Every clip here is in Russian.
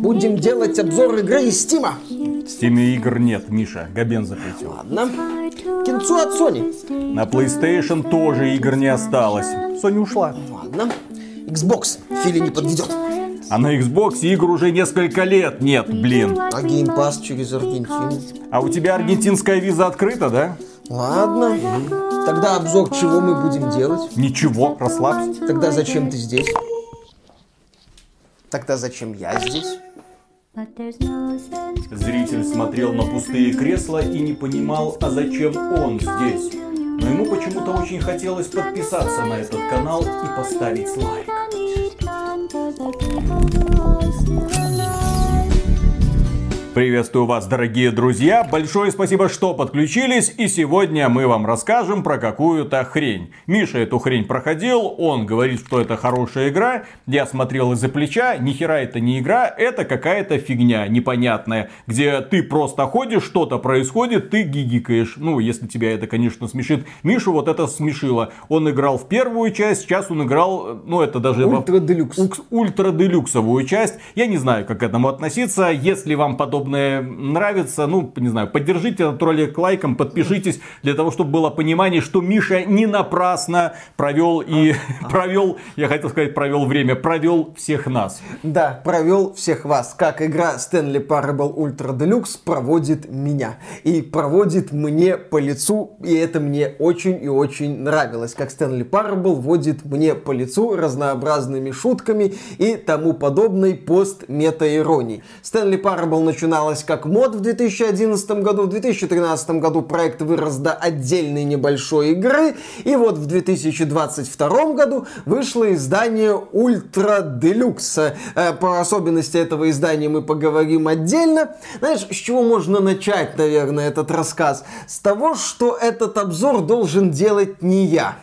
Будем делать обзор игры из Стима. В Стиме игр нет, Миша. Габен запретил. Ладно. Кинцу от Sony. На PlayStation тоже игр не осталось. Sony ушла. Ладно. Xbox. Фили не подведет. А на Xbox игр уже несколько лет нет, блин. А Game Pass через Аргентину. А у тебя аргентинская виза открыта, да? Ладно. Тогда обзор чего мы будем делать? Ничего, расслабься. Тогда зачем ты здесь? Тогда зачем я здесь? Зритель смотрел на пустые кресла и не понимал, а зачем он здесь. Но ему почему-то очень хотелось подписаться на этот канал и поставить лайк. Приветствую вас, дорогие друзья! Большое спасибо, что подключились. И сегодня мы вам расскажем про какую-то хрень. Миша эту хрень проходил, он говорит, что это хорошая игра. Я смотрел из-за плеча, ни хера это не игра, это какая-то фигня непонятная. Где ты просто ходишь, что-то происходит, ты гигикаешь. Ну, если тебя это, конечно, смешит. Мишу вот это смешило. Он играл в первую часть, сейчас он играл, ну это даже... Ultra Deluxe. Ultra Deluxe овую часть. Я не знаю, как к этому относиться. Если вам подобное подобное нравится, ну, не знаю, поддержите этот ролик лайком, подпишитесь, для того, чтобы было понимание, что Миша не напрасно провел и провел, я хотел сказать, провел время, провел всех нас. Да, провел всех вас, как игра Stanley Parable Ultra Deluxe проводит меня. И проводит мне по лицу, и это мне очень и очень нравилось, как Stanley Parable водит мне по лицу разнообразными шутками и тому подобной пост-мета-иронии. Stanley Parable начинает начиналось как мод в 2011 году. В 2013 году проект вырос до отдельной небольшой игры. И вот в 2022 году вышло издание Ультра Делюкс. Э, по особенности этого издания мы поговорим отдельно. Знаешь, с чего можно начать, наверное, этот рассказ? С того, что этот обзор должен делать не я.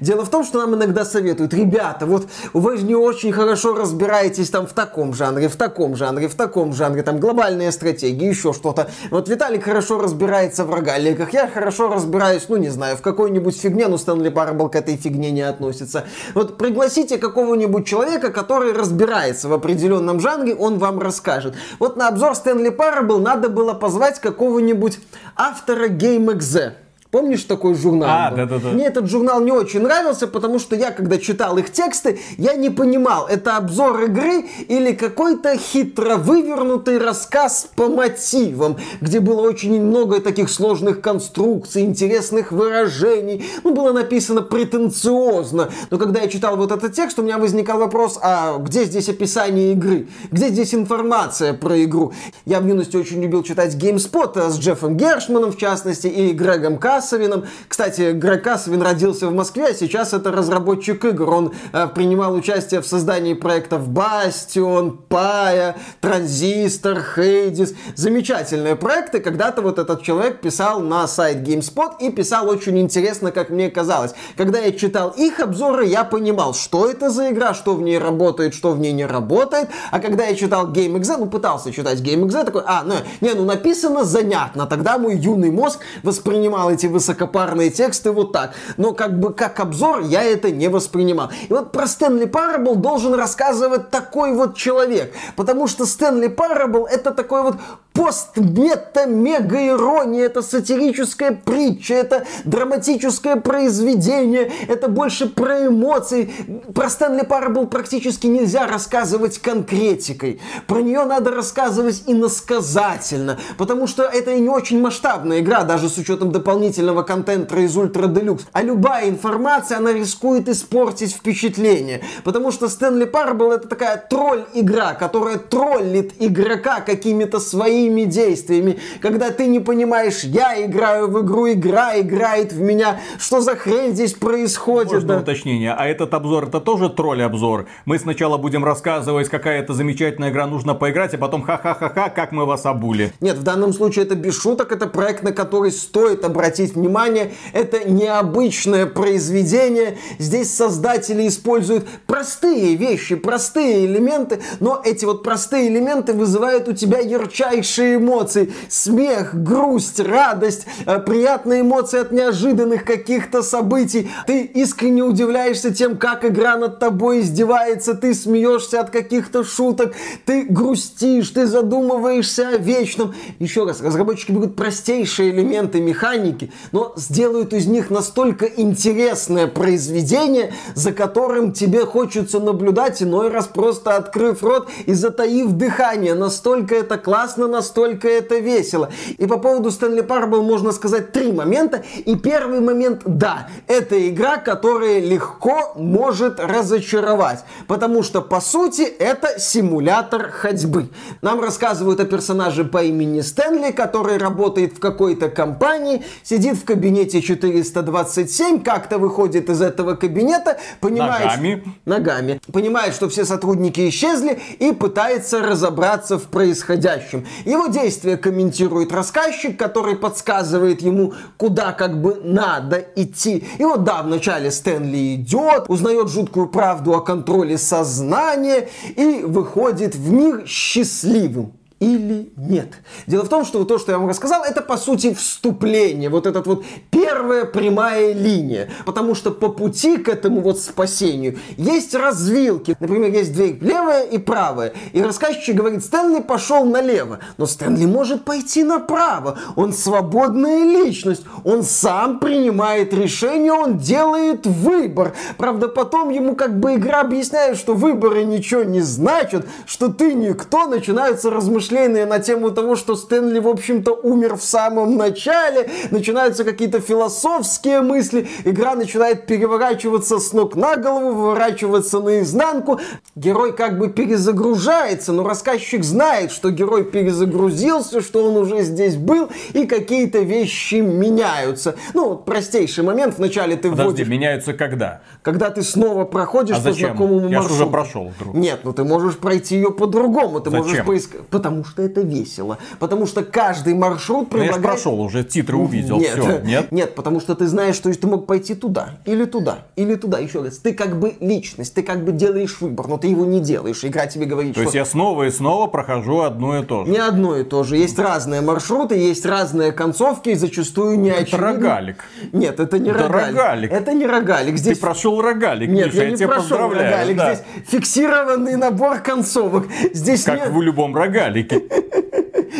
Дело в том, что нам иногда советуют, ребята, вот вы же не очень хорошо разбираетесь там в таком жанре, в таком жанре, в таком жанре, там глобальные стратегии, еще что-то. Вот Виталик хорошо разбирается в рогаликах, я хорошо разбираюсь, ну не знаю, в какой-нибудь фигне, но Стэнли Парабл к этой фигне не относится. Вот пригласите какого-нибудь человека, который разбирается в определенном жанре, он вам расскажет. Вот на обзор Стэнли Парабл надо было позвать какого-нибудь автора GameXZ. Помнишь такой журнал? А, да, да, да. Мне этот журнал не очень нравился, потому что я, когда читал их тексты, я не понимал, это обзор игры или какой-то хитро вывернутый рассказ по мотивам, где было очень много таких сложных конструкций, интересных выражений. Ну, было написано претенциозно. Но когда я читал вот этот текст, у меня возникал вопрос, а где здесь описание игры? Где здесь информация про игру? Я в юности очень любил читать GameSpot с Джеффом Гершманом, в частности, и Грегом К Касовиным. Кстати, Грег Касовин родился в Москве, а сейчас это разработчик игр. Он э, принимал участие в создании проектов Бастион, Пая, Транзистор, Хейдис. Замечательные проекты. Когда-то вот этот человек писал на сайт GameSpot и писал очень интересно, как мне казалось. Когда я читал их обзоры, я понимал, что это за игра, что в ней работает, что в ней не работает. А когда я читал GameXZ, ну пытался читать GameXZ, такой, а, ну, не, ну написано занятно. Тогда мой юный мозг воспринимал эти высокопарные тексты вот так. Но как бы как обзор я это не воспринимал. И вот про Stanley Parable должен рассказывать такой вот человек. Потому что Stanley Parable это такой вот пост-мета-мега-ирония, это сатирическая притча, это драматическое произведение, это больше про эмоции. Про Stanley Parable практически нельзя рассказывать конкретикой. Про нее надо рассказывать иносказательно, потому что это не очень масштабная игра, даже с учетом дополнительного контента из Ультра Делюкс. А любая информация, она рискует испортить впечатление, потому что Стэнли Парабл это такая тролль-игра, которая троллит игрока какими-то своими действиями, когда ты не понимаешь, я играю в игру, игра играет в меня, что за хрень здесь происходит? Можно да? уточнение, а этот обзор это тоже тролль-обзор? Мы сначала будем рассказывать, какая это замечательная игра, нужно поиграть, а потом ха-ха-ха-ха, как мы вас обули. Нет, в данном случае это без шуток, это проект, на который стоит обратить внимание, это необычное произведение, здесь создатели используют простые вещи, простые элементы, но эти вот простые элементы вызывают у тебя ярчайшие эмоции. Смех, грусть, радость, э, приятные эмоции от неожиданных каких-то событий. Ты искренне удивляешься тем, как игра над тобой издевается, ты смеешься от каких-то шуток, ты грустишь, ты задумываешься о вечном. Еще раз, разработчики берут простейшие элементы механики, но сделают из них настолько интересное произведение, за которым тебе хочется наблюдать, иной раз просто открыв рот и затаив дыхание. Настолько это классно, настолько это весело. И по поводу Stanley Parable можно сказать три момента. И первый момент, да, это игра, которая легко может разочаровать. Потому что, по сути, это симулятор ходьбы. Нам рассказывают о персонаже по имени Стэнли, который работает в какой-то компании, сидит в кабинете 427, как-то выходит из этого кабинета, понимает... Ногами. Ногами. Понимает, что все сотрудники исчезли и пытается разобраться в происходящем. Его действия комментирует рассказчик, который подсказывает ему, куда как бы надо идти. И вот да, вначале Стэнли идет, узнает жуткую правду о контроле сознания и выходит в мир счастливым или нет. Дело в том, что то, что я вам рассказал, это по сути вступление, вот этот вот первая прямая линия, потому что по пути к этому вот спасению есть развилки. Например, есть дверь левая и правая, и рассказчик говорит, Стэнли пошел налево, но Стэнли может пойти направо, он свободная личность, он сам принимает решение, он делает выбор. Правда, потом ему как бы игра объясняет, что выборы ничего не значат, что ты никто, начинаются размышления размышления на тему того, что Стэнли, в общем-то, умер в самом начале, начинаются какие-то философские мысли, игра начинает переворачиваться с ног на голову, выворачиваться наизнанку, герой как бы перезагружается, но рассказчик знает, что герой перезагрузился, что он уже здесь был, и какие-то вещи меняются. Ну, вот простейший момент, вначале ты Подожди, вводишь... меняются когда? Когда ты снова проходишь А по зачем? знакомому Я же маршруту. уже прошел вдруг. Нет, ну ты можешь пройти ее по-другому. Ты можешь Зачем? поискать. Потому что это весело. Потому что каждый маршрут Ну, я предлагает... прошел, уже титры увидел, Нет, все, нет? нет, потому что ты знаешь, что ты мог пойти туда, или туда, или туда. Еще раз, ты как бы личность, ты как бы делаешь выбор, но ты его не делаешь. Игра тебе говорит, То что есть я снова и снова прохожу одно и то же. не одно и то же. Есть разные маршруты, есть разные концовки, и зачастую не Это очевидно. рогалик. Нет, это не Это рогалик. рогалик. Это не рогалик. Ты Здесь прошел рогалик, Нет, Миша, я я, не тебя прошел поздравляю. рогалик. да. Здесь фиксированный набор концовок. Здесь Как нет, в любом рогалике.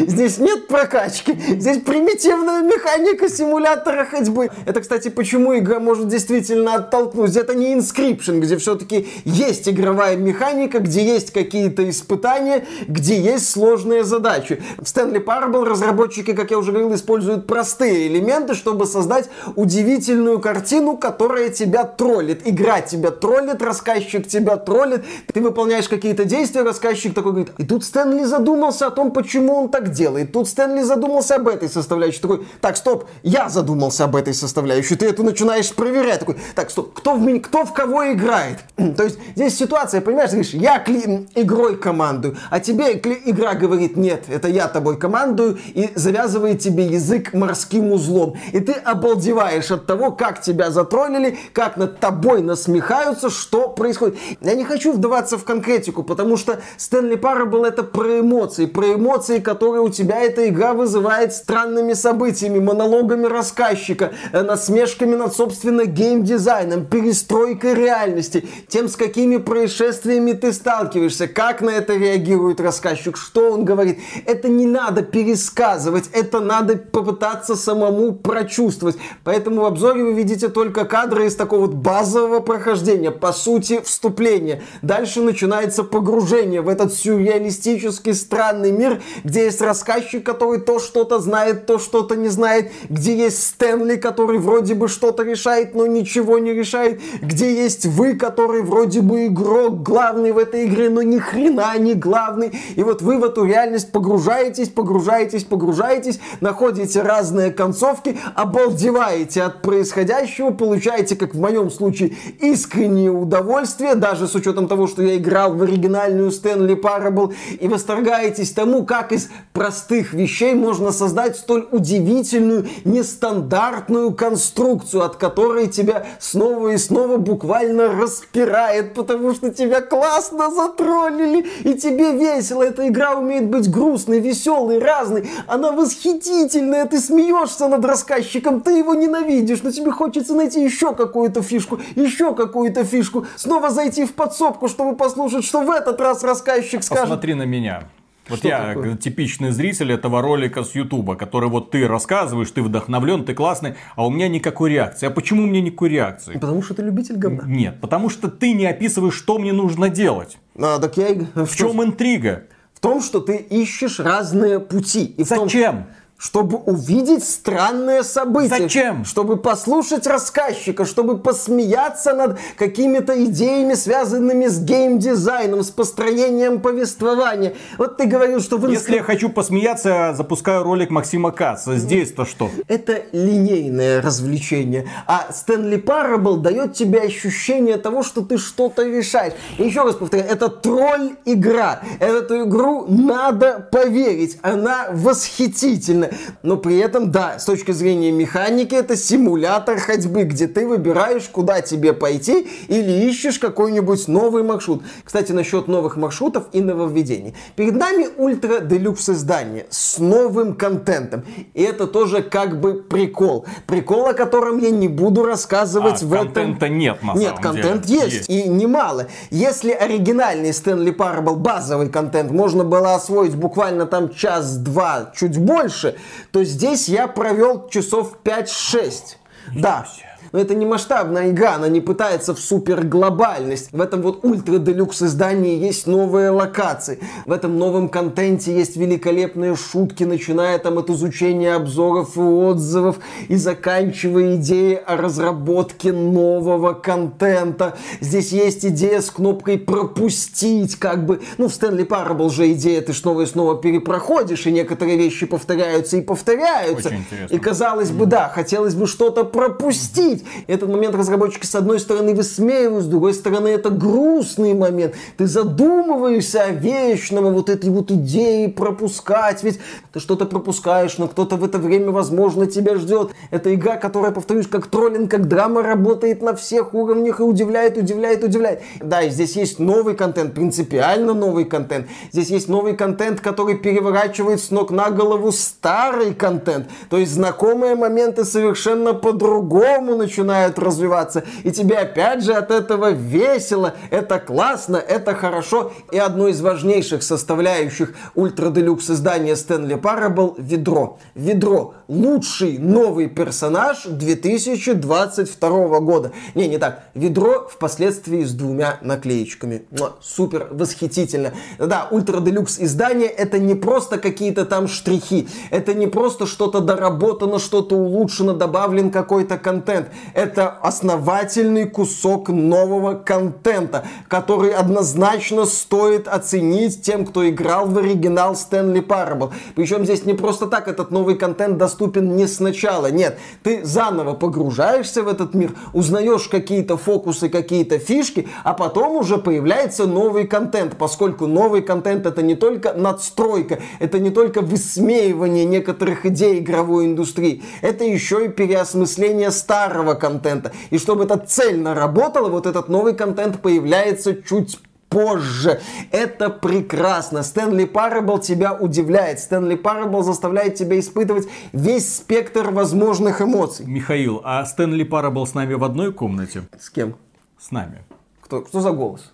Здесь нет прокачки. Здесь примитивная механика симулятора ходьбы. Это, кстати, почему игра может действительно оттолкнуть. Это не Inscription, где все-таки есть игровая механика, где есть какие-то испытания, где есть сложные задачи. В Stanley Parable разработчики, как я уже говорил, используют простые элементы, чтобы создать удивительную картину, которая тебя троллит. Игра тебя троллит, рассказчик тебя троллит. Ты выполняешь какие-то действия, рассказчик такой говорит, и тут Стэнли задумался о том, почему он так делает. Тут Стэнли задумался об этой составляющей. Такой, так, стоп, я задумался об этой составляющей. Ты это начинаешь проверять. Такой, так, стоп, кто в, меня, кто в кого играет? То есть здесь ситуация, понимаешь, говоришь, я кли- игрой командую, а тебе кли- игра говорит, нет, это я тобой командую, и завязывает тебе язык морским узлом. И ты обалдеваешь от того, как тебя затроллили, как над тобой насмехаются, что происходит. Я не хочу вдаваться в конкретику, потому что Стэнли Парабл это про эмоции, про эмоции, которые у тебя эта игра вызывает странными событиями, монологами рассказчика, э, насмешками над, собственно, геймдизайном, перестройкой реальности, тем, с какими происшествиями ты сталкиваешься, как на это реагирует рассказчик, что он говорит. Это не надо пересказывать, это надо попытаться самому прочувствовать. Поэтому в обзоре вы видите только кадры из такого вот базового прохождения, по сути, вступления. Дальше начинается погружение в этот сюрреалистический странный мир, где есть рассказчик, который то что-то знает, то что-то не знает, где есть Стэнли, который вроде бы что-то решает, но ничего не решает, где есть вы, который вроде бы игрок главный в этой игре, но ни хрена не главный. И вот вы в эту реальность погружаетесь, погружаетесь, погружаетесь, находите разные концовки, обалдеваете от происходящего, получаете, как в моем случае, искреннее удовольствие, даже с учетом того, что я играл в оригинальную Стэнли Парабл, и восторгаетесь тому, как из простых вещей можно создать столь удивительную, нестандартную конструкцию, от которой тебя снова и снова буквально распирает, потому что тебя классно затроллили, и тебе весело. Эта игра умеет быть грустной, веселой, разной. Она восхитительная, ты смеешься над рассказчиком, ты его ненавидишь, но тебе хочется найти еще какую-то фишку, еще какую-то фишку, снова зайти в подсобку, чтобы послушать, что в этот раз рассказчик скажет. Посмотри на меня. Вот Что я такое? типичный зритель этого ролика с Ютуба, который вот ты рассказываешь, ты вдохновлен, ты классный, а у меня никакой реакции. А почему у меня никакой реакции? Потому что ты любитель говна. Нет, потому что ты не описываешь, что мне нужно делать. А, так я. В чем интрига? В том, что ты ищешь разные пути. И в том, Зачем? Чтобы увидеть странное событие. Зачем? Чтобы послушать рассказчика, чтобы посмеяться над какими-то идеями, связанными с геймдизайном, с построением повествования. Вот ты говорил, что в Если я хочу посмеяться, запускаю ролик Максима Каца. Здесь-то что? Это линейное развлечение. А Стэнли Парабл дает тебе ощущение того, что ты что-то решаешь. И еще раз повторяю, это тролль-игра. Эту игру надо поверить. Она восхитительна. Но при этом, да, с точки зрения механики, это симулятор ходьбы, где ты выбираешь, куда тебе пойти, или ищешь какой-нибудь новый маршрут. Кстати, насчет новых маршрутов и нововведений. Перед нами ультра делюкс издание с новым контентом. И это тоже как бы прикол. Прикол, о котором я не буду рассказывать А, в этом... контента нет, на Нет, самом контент деле. есть, и немало. Если оригинальный Стэнли Парабл, базовый контент, можно было освоить буквально там час-два, чуть больше, то здесь я провел часов 5-6. Да. Но это не масштабная игра, она не пытается в супер глобальность. В этом вот ультра делюкс издании есть новые локации. В этом новом контенте есть великолепные шутки, начиная там от изучения обзоров и отзывов и заканчивая идеей о разработке нового контента. Здесь есть идея с кнопкой пропустить, как бы, ну в Стэнли Парабл же идея, ты снова и снова перепроходишь, и некоторые вещи повторяются и повторяются. Очень интересно. И казалось бы, да, хотелось бы что-то пропустить. Этот момент разработчики с одной стороны высмеивают, с другой стороны это грустный момент. Ты задумываешься о вечном, о вот этой вот идее пропускать, ведь ты что-то пропускаешь, но кто-то в это время, возможно, тебя ждет. Это игра, которая, повторюсь, как троллинг, как драма, работает на всех уровнях и удивляет, удивляет, удивляет. Да, и здесь есть новый контент, принципиально новый контент. Здесь есть новый контент, который переворачивает с ног на голову старый контент. То есть знакомые моменты совершенно по-другому начинают развиваться. И тебе опять же от этого весело, это классно, это хорошо. И одной из важнейших составляющих ультра делюкс издания Стэнли Парабл ведро. Ведро лучший новый персонаж 2022 года. Не, не так. Ведро впоследствии с двумя наклеечками. Муа, Супер, восхитительно. Да, ультра делюкс издание это не просто какие-то там штрихи. Это не просто что-то доработано, что-то улучшено, добавлен какой-то контент. Это основательный кусок нового контента, который однозначно стоит оценить тем, кто играл в оригинал Стэнли Парабл. Причем здесь не просто так этот новый контент доступен не сначала. Нет, ты заново погружаешься в этот мир, узнаешь какие-то фокусы, какие-то фишки, а потом уже появляется новый контент, поскольку новый контент это не только надстройка, это не только высмеивание некоторых идей игровой индустрии, это еще и переосмысление старого контента. И чтобы это цельно работало, вот этот новый контент появляется чуть позже. Это прекрасно. Stanley Parable тебя удивляет. Stanley Parable заставляет тебя испытывать весь спектр возможных эмоций. Михаил, а Stanley Parable с нами в одной комнате? С кем? С нами. Кто, кто за голос?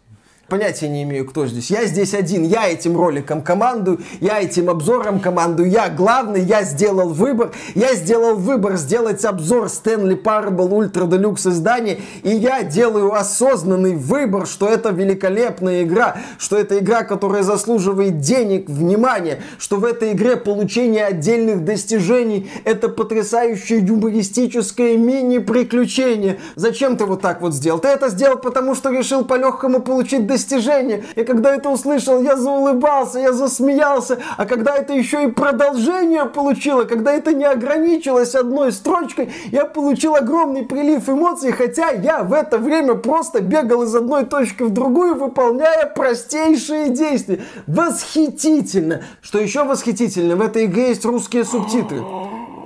Понятия не имею, кто здесь. Я здесь один, я этим роликом командую, я этим обзором командую, я главный, я сделал выбор. Я сделал выбор сделать обзор Stanley Parable Ultra Deluxe издания, и я делаю осознанный выбор, что это великолепная игра, что это игра, которая заслуживает денег, внимания, что в этой игре получение отдельных достижений это потрясающее юмористическое мини-приключение. Зачем ты вот так вот сделал? Ты это сделал, потому что решил по-легкому получить достижения. И когда это услышал, я заулыбался, я засмеялся. А когда это еще и продолжение получило, когда это не ограничилось одной строчкой, я получил огромный прилив эмоций, хотя я в это время просто бегал из одной точки в другую, выполняя простейшие действия. Восхитительно! Что еще восхитительно, в этой игре есть русские субтитры.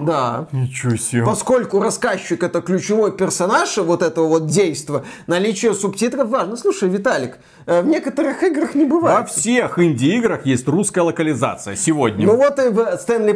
Да. Ничего себе. Поскольку рассказчик это ключевой персонаж вот этого вот действа, наличие субтитров важно. Слушай, Виталик, э, в некоторых играх не бывает. Во всех инди-играх есть русская локализация сегодня. Ну вот и в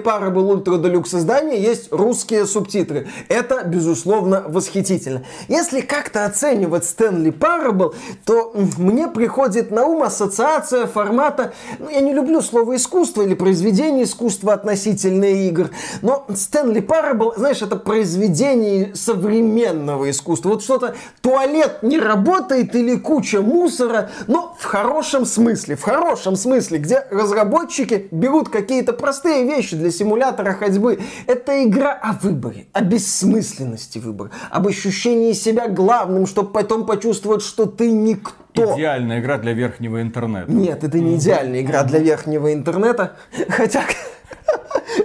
Parable Ultra Deluxe издании есть русские субтитры. Это, безусловно, восхитительно. Если как-то оценивать Stanley Parable, то мне приходит на ум ассоциация формата, ну я не люблю слово искусство или произведение искусства относительно игр, но Стэнли Парабл, знаешь, это произведение современного искусства. Вот что-то, туалет не работает или куча мусора, но в хорошем смысле, в хорошем смысле, где разработчики берут какие-то простые вещи для симулятора ходьбы. Это игра о выборе, о бессмысленности выбора, об ощущении себя главным, чтобы потом почувствовать, что ты никто. Идеальная игра для верхнего интернета. Нет, это не идеальная игра для верхнего интернета. Хотя,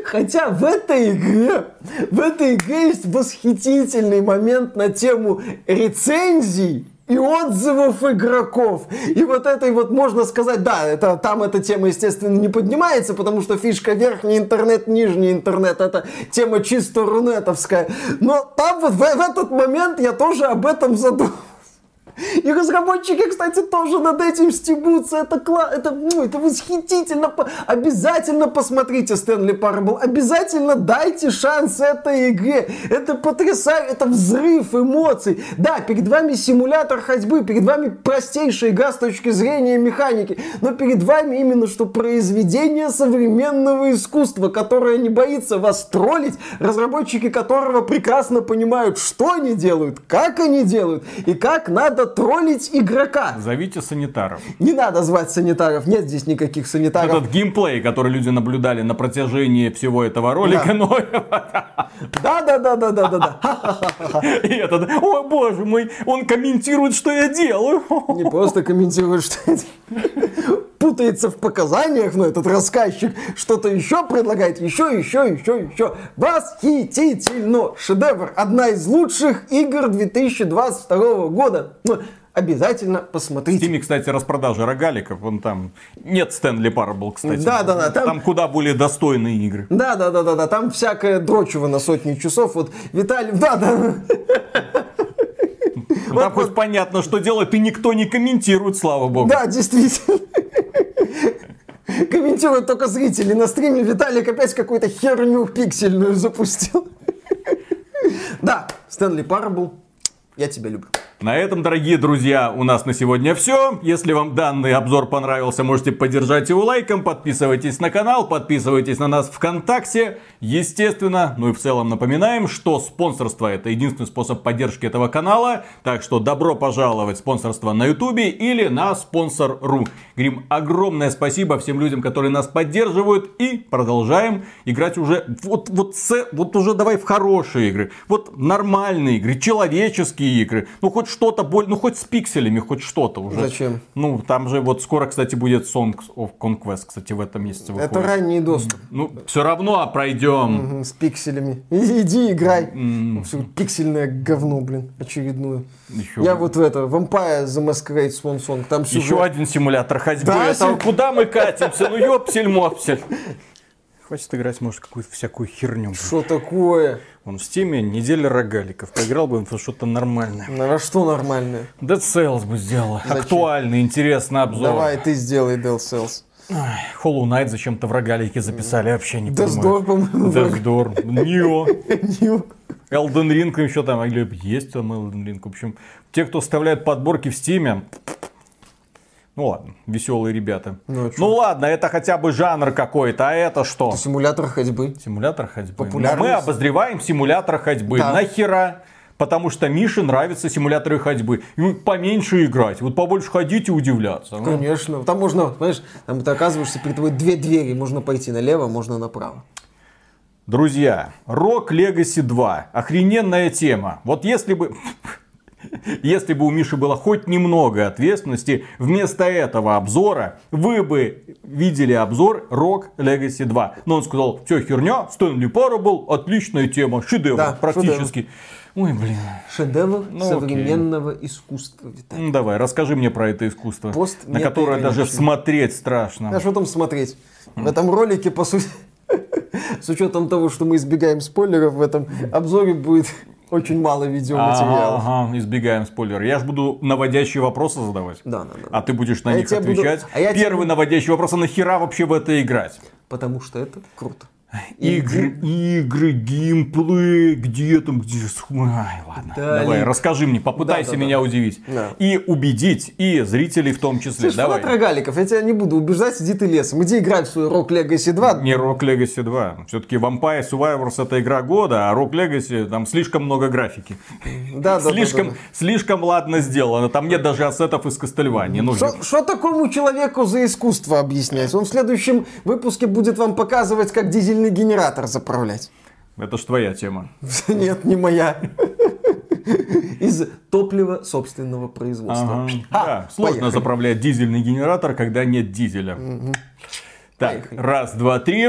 Хотя в этой игре, в этой игре есть восхитительный момент на тему рецензий и отзывов игроков. И вот этой вот можно сказать, да, это, там эта тема, естественно, не поднимается, потому что фишка верхний интернет, нижний интернет, это тема чисто рунетовская. Но там вот в, в этот момент я тоже об этом задумался. И разработчики, кстати, тоже над этим стебутся. Это, кла... это, ну, это восхитительно. Обязательно посмотрите Стэнли Парабл. Обязательно дайте шанс этой игре. Это потрясающе. Это взрыв эмоций. Да, перед вами симулятор ходьбы. Перед вами простейшая игра с точки зрения механики. Но перед вами именно что произведение современного искусства, которое не боится вас троллить, разработчики которого прекрасно понимают, что они делают, как они делают и как надо троллить игрока. Зовите санитаров. Не надо звать санитаров, нет здесь никаких санитаров. Этот геймплей, который люди наблюдали на протяжении всего этого ролика, да. но... Да, да, да, да, да, да, да. И этот, о боже мой, он комментирует, что я делаю. Не просто комментирует, что я делаю. Путается в показаниях, но этот рассказчик что-то еще предлагает, еще, еще, еще, еще. Восхитительно! Шедевр! Одна из лучших игр 2022 года. Ну, обязательно посмотрите. В Steam, кстати, распродажа рогаликов, вон там нет Стэнли Парабл, кстати. Да, да, да. Там... там куда более достойные игры. Да, да, да, да, да. Там всякое дрочево на сотни часов. Вот Виталий, да, да. Там хоть понятно, что делать, и никто не комментирует, слава богу. Да, действительно. Комментируют только зрители. На стриме Виталик опять какую-то херню пиксельную запустил. Да, Стэнли Парабл, я тебя люблю. На этом, дорогие друзья, у нас на сегодня все. Если вам данный обзор понравился, можете поддержать его лайком, подписывайтесь на канал, подписывайтесь на нас ВКонтакте, естественно. Ну и в целом напоминаем, что спонсорство это единственный способ поддержки этого канала. Так что добро пожаловать в спонсорство на ютубе или на спонсор.ру. Говорим огромное спасибо всем людям, которые нас поддерживают и продолжаем играть уже вот, вот, вот уже давай в хорошие игры. Вот нормальные игры, человеческие игры. Ну хоть хоть что-то, боль, ну хоть с пикселями, хоть что-то уже. Зачем? Ну, там же вот скоро, кстати, будет Songs of Conquest, кстати, в этом месяце выходит. Это ранний доступ. Ну, все равно пройдем. Угу, с пикселями. Иди играй. Mm. Все, пиксельное говно, блин, очередную. Еще... Я вот в это, Vampire The Masquerade Swan Song. Там сюжет... Еще один симулятор ходьбы. Да, это, сим... Куда мы катимся? Ну ёпсель-мопсель. Хватит играть, может, какую-то всякую херню. Что такое? Он в стиме неделя рогаликов. Поиграл бы в что-то нормальное. На что нормальное? Dead Cells бы сделал. Зачем? Актуальный, интересный обзор. Давай, ты сделай Dead Cells. Hollow Knight зачем-то в рогалике записали, вообще не понимаю. Death по-моему. Death. Nioh. Elden Ring еще там, или есть там Elden Ring. В общем, те, кто вставляет подборки в стиме, ну ладно, веселые ребята. Ну, а ну ладно, это хотя бы жанр какой-то, а это что? Это симулятор ходьбы. Симулятор ходьбы. Но мы обозреваем симулятор ходьбы. Да. Нахера? Потому что Мише нравятся симуляторы ходьбы. И поменьше играть. Вот побольше ходить и удивляться. Конечно. Там можно, знаешь, там ты оказываешься перед тобой две двери. Можно пойти налево, можно направо. Друзья, Rock Legacy 2. Охрененная тема. Вот если бы... Если бы у Миши было хоть немного ответственности, вместо этого обзора вы бы видели обзор Rock Legacy 2. Но он сказал, все херня, Стэнли Парабл, отличная тема, шедевр Да, практически. Ой, блин. Шедевр Ну, современного искусства, Виталий. Ну, давай, расскажи мне про это искусство, Пост на которое даже метаироничный. смотреть страшно. А что там смотреть? В этом ролике, по сути, с учетом того, что мы избегаем спойлеров, в этом обзоре будет очень мало видеоматериалов. Ага, ага, избегаем спойлеров. Я же буду наводящие вопросы задавать. Да, да, да. А ты будешь на А них тебе буду- отвечать. а я тебе Первый буду- наводящий вопрос, а нахера вообще в это играть? Потому что это круто. Игры, игры, геймплей, где там, где... Ай, ладно, Да, давай, Лик. расскажи мне, попытайся Да, да, меня да. удивить. Да. И убедить, и зрителей в том числе. Ты же давай. рогаликов, я тебя не буду убеждать, иди ты лесом. Иди играй в свой Rock Legacy 2. Не Rock Legacy 2. Все-таки Vampire Survivors это игра года, а Rock Legacy там слишком много графики. Да, да, слишком, да, да. слишком ладно сделано. Там нет даже ассетов из Кастельвании. Ну, Что- Что такому человеку за искусство объяснять? Он в следующем выпуске будет вам показывать, как дизельный генератор заправлять. это ж твоя тема. Нет, не моя. Из топлива собственного производства. Ага. Ха, Да, сложно поехали. заправлять дизельный генератор, когда нет дизеля. Так, Поехали. раз, два, три.